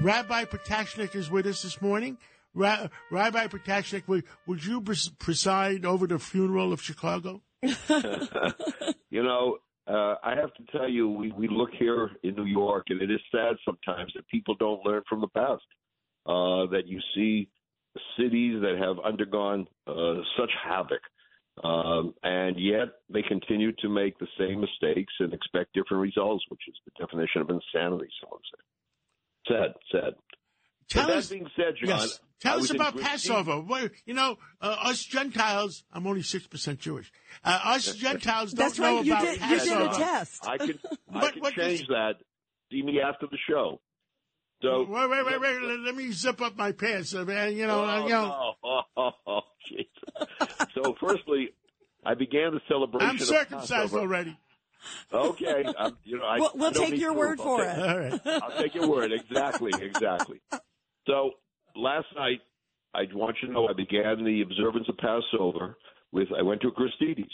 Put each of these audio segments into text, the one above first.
Rabbi Potasnik is with us this morning. Ra- Rabbi Potasnik, would, would you pres- preside over the funeral of Chicago? you know, uh, I have to tell you, we, we look here in New York, and it is sad sometimes that people don't learn from the past. Uh, that you see cities that have undergone uh, such havoc, um, and yet they continue to make the same mistakes and expect different results, which is the definition of insanity. Someone said. Sad, sad. Tell But us, that being said, John, yes, tell was us about Passover. What, you know, uh, us Gentiles, I'm only 6% Jewish. Uh, us Gentiles don't That's know right. You about did, you did a test. I can I What- can what change does- that. See me after the show. So Wait, wait, wait, wait. Let, let me zip up my pants. uh, man. You know, oh, you know. no. oh, oh, jeez. so, firstly, I began the celebration. I'm of circumcised Passover. already. Okay, I'm, you know, I, We'll, we'll I take your proof. word I'll for take- it. All right. I'll take your word. Exactly, exactly. So last night, I want you to know I began the observance of Passover with I went to a Gristedes,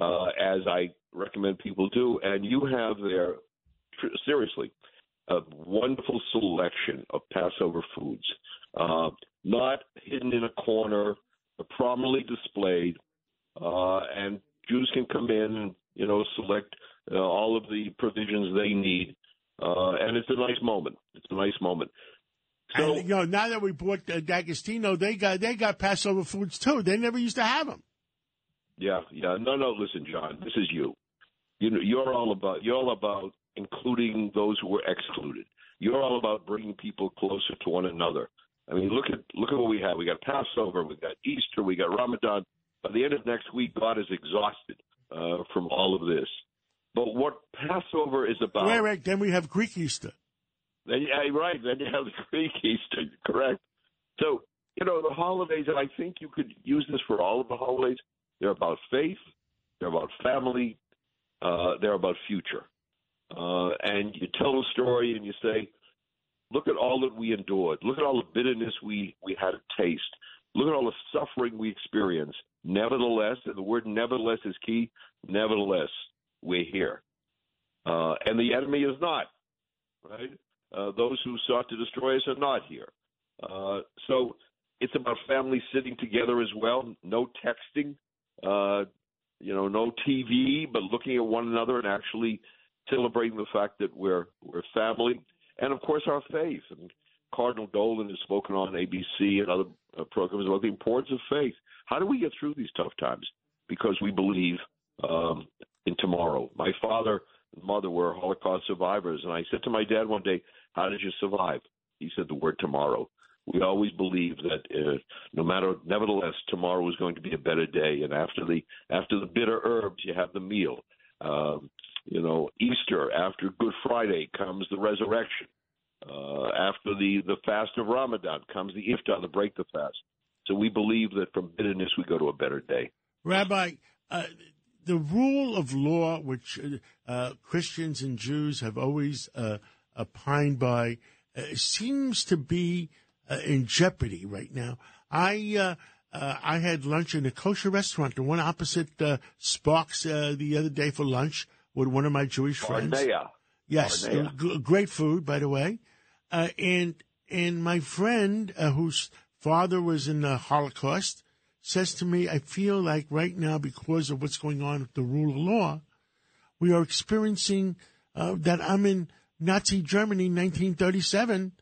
uh, as I recommend people do, and you have there tr- seriously a wonderful selection of Passover foods, uh, not hidden in a corner, but prominently displayed, uh, and Jews can come in and you know select uh, all of the provisions they need uh, and it's a nice moment. It's a nice moment. So and, you know, now that we bought uh, D'Agostino, they got they got Passover foods too. They never used to have them. yeah, yeah. No, no. Listen, John. This is you. You know, you're all about you're all about including those who were excluded. You're all about bringing people closer to one another. I mean, look at look at what we have. We got Passover, we got Easter, we got Ramadan. By the end of next week, God is exhausted uh, from all of this. But what Passover is about? Wait, wait. Then we have Greek Easter. Then, yeah, right. Then you have the Greek Easter, correct? So you know the holidays, and I think you could use this for all of the holidays. They're about faith. They're about family. Uh, they're about future. Uh, and you tell a story, and you say, "Look at all that we endured. Look at all the bitterness we we had to taste. Look at all the suffering we experience. Nevertheless, the word "nevertheless" is key. Nevertheless, we're here, uh, and the enemy is not. Right? Uh, those who sought to destroy us are not here. Uh, so it's about families sitting together as well. No texting, uh, you know, no TV, but looking at one another and actually celebrating the fact that we're we're family, and of course our faith. And Cardinal Dolan has spoken on ABC and other uh, programs about the importance of faith. How do we get through these tough times? Because we believe um, in tomorrow. My father and mother were Holocaust survivors, and I said to my dad one day, "How did you survive?" He said the word tomorrow. We always believe that uh, no matter, nevertheless, tomorrow is going to be a better day, and after the after the bitter herbs, you have the meal. Um, you know, Easter after Good Friday comes the resurrection. Uh, after the the fast of Ramadan comes the iftar, the break the fast. So we believe that from bitterness we go to a better day. Rabbi, uh, the rule of law, which uh, uh, Christians and Jews have always uh, opined by, uh, seems to be uh, in jeopardy right now. I uh, uh, I had lunch in a kosher restaurant, the one opposite uh, Sparks, uh, the other day for lunch with one of my Jewish friends. Barnea. Yes, Barnea. g- great food, by the way. Uh, and and my friend, uh, whose father was in the Holocaust, says to me, "I feel like right now, because of what's going on with the rule of law, we are experiencing uh, that I'm in Nazi Germany, 1937,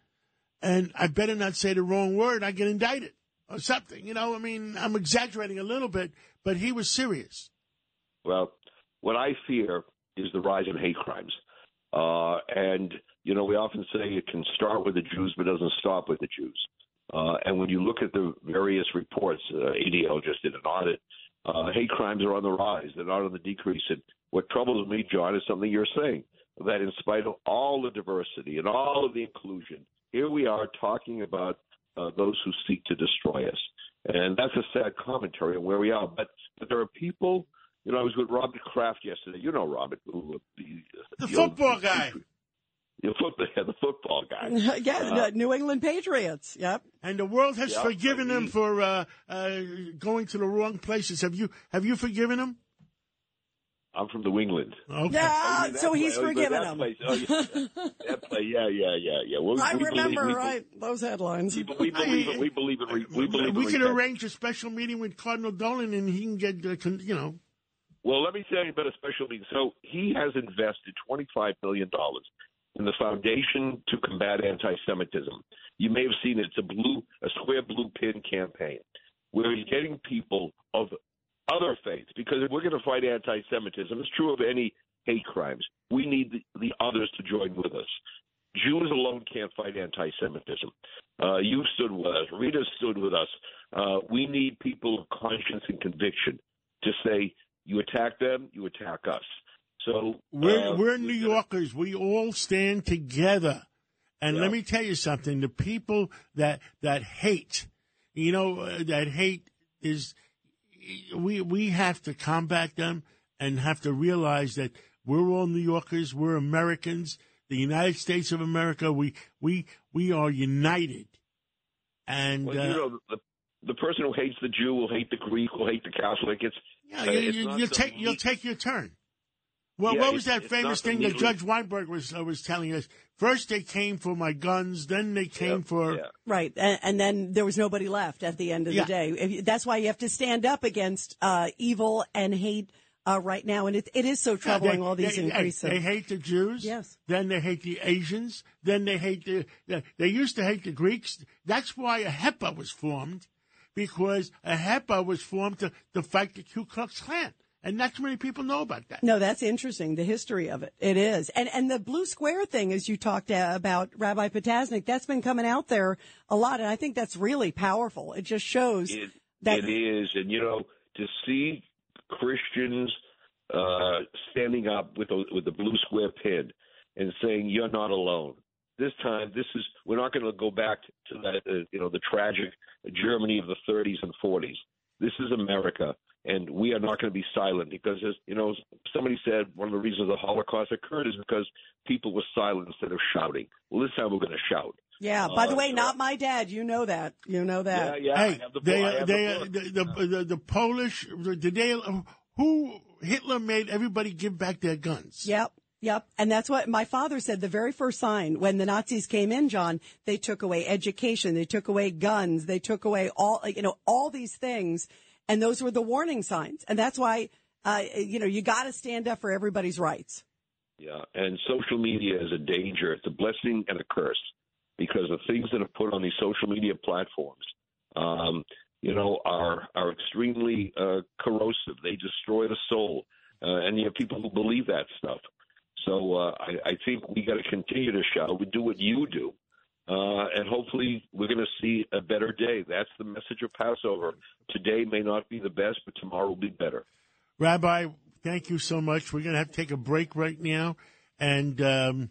and I better not say the wrong word. I get indicted or something. You know, I mean, I'm exaggerating a little bit, but he was serious. Well, what I fear is the rise in hate crimes. Uh, and, you know, we often say it can start with the Jews, but doesn't stop with the Jews. Uh, and when you look at the various reports, uh, ADL just did an audit, uh, hate crimes are on the rise. They're not on the decrease. And what troubles me, John, is something you're saying that in spite of all the diversity and all of the inclusion here we are talking about uh, those who seek to destroy us, and that's a sad commentary on where we are. But but there are people. You know, I was with Robert Kraft yesterday. You know Robert, who, the, The the old- football guy. the football, the football guy. yeah, Uh, New England Patriots. Yep. And the world has Yeah, forgiven I him for uh, uh, going to the wrong places. Have you have you forgiven him? I'm from New England. Okay. Yeah, Oh, yeah, that so he's play- oh, forgiven that him. place. Oh, yeah. that play. Yeah, yeah, yeah, yeah. Well, I we remember believe, we, those headlines. We, we believe it. We believe it. We, we believe we it. could repent. arrange a special meeting with Cardinal Dolan, and he can get uh, con- you know. Well, let me tell you about a special meeting. So he has invested $25 million in the Foundation to Combat Anti-Semitism. You may have seen it. It's a blue, a square blue pin campaign where he's getting people of other faiths because if we're going to fight anti-Semitism, it's true of any hate crimes. We need the, the others to join with us. Jews alone can't fight anti-Semitism. Uh, you stood with us. Rita stood with us. Uh, we need people of conscience and conviction to say, you attack them, you attack us. So We're uh, we're New Yorkers. We all stand together. And Yeah. let me tell you something: the people that that hate, you know, uh, that hate is we we have to combat them and have to realize that we're all New Yorkers. We're Americans. The United States of America. We we we are united. And Well, uh, you know, the, the person who hates the Jew will hate the Greek, will hate the Catholic. It's Yeah, uh, you, it's you, not you some take you'll take your turn. Well, Yeah, what was that famous thing that Judge Weinberg was uh, was telling us? First, they came for my guns, then they came Yeah, for. yeah. Right, and, and then there was nobody left at the end of Yeah. the day. If That's why you have to stand up against uh, evil and hate uh, right now, and it, it is so Yeah, troubling. they- all these they, increases. They, they hate the Jews. Yes. Then they hate the Asians. Then they hate the. the- They used to hate the Greeks. That's why AHEPA was formed, because AHEPA was formed to, to fight the Ku Klux Klan, and not too many people know about that. No, that's interesting. The history of it. It is. And, and the blue square thing, as you talked uh, about Rabbi Potasnik, that's been coming out there a lot. And I think that's really powerful. It just shows It, that it is, and you know, to see Christians uh, standing up with the, with the blue square pin and saying, "You're not alone." This time, this is we're not going to go back to that, uh, you know, the tragic Germany of the 30s and 40s. This is America, and we are not going to be silent because, as you know, somebody said one of the reasons the Holocaust occurred is because people were silent instead of shouting. Well, this time we're going to shout. Yeah. By the Uh, way, so- not my dad. You know that. You know that. Yeah, yeah. Hey, the they, book. I have they, the book. the, the, the, the Polish, did they, who Hitler made everybody give back their guns. Yep. Yep. And that's what my father said the very first sign when the Nazis came in, John, they took away education. They took away guns. They took away all, you know, all these things. And those were the warning signs. And that's why, uh, you know, you got to stand up for everybody's rights. Yeah, and social media is a danger. It's a blessing and a curse because the things that are put on these social media platforms, um, you know, are are extremely uh, corrosive. They destroy the soul, uh, and you have people who believe that stuff. So uh, I, I think we got to continue to shout. We do what you do, uh, and hopefully we're going to see a better day. That's the message of Passover. Today may not be the best, but tomorrow will be better. Rabbi, thank you so much. We're going to have to take a break right now. And um,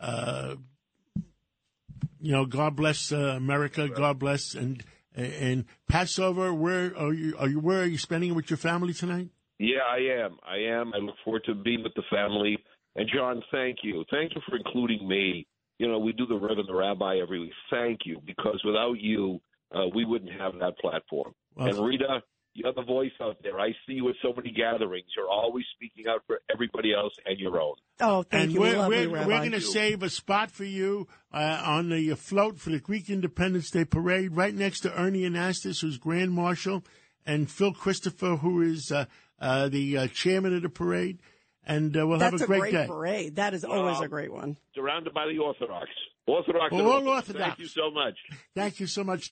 Uh, you know, God bless uh, America. God bless and and Passover. Where are you? Are you? Where are you spending it with your family tonight? Yeah, I am. I am. I look forward to being with the family. And John, thank you. Thank you for including me. You know, we do the Reverend the Rabbi every week. Thank you, because without you, uh, we wouldn't have that platform. Well- and Rita, you're the voice out there. I see you at so many gatherings. You're always speaking out for everybody else and your own. Oh, thank and you. We we're love we're, we're going to save a spot for you uh, on the float for the Greek Independence Day parade, right next to Ernie Anastos, who's Grand Marshal, and Phil Christopher, who is uh, uh, the uh, chairman of the parade. and uh, we'll That's have a a great, great day. parade. That is always Well, a great one. surrounded by the Orthodox. Orthodox. All Orthodox. Orthodox. Thank you so much. Thank you so much.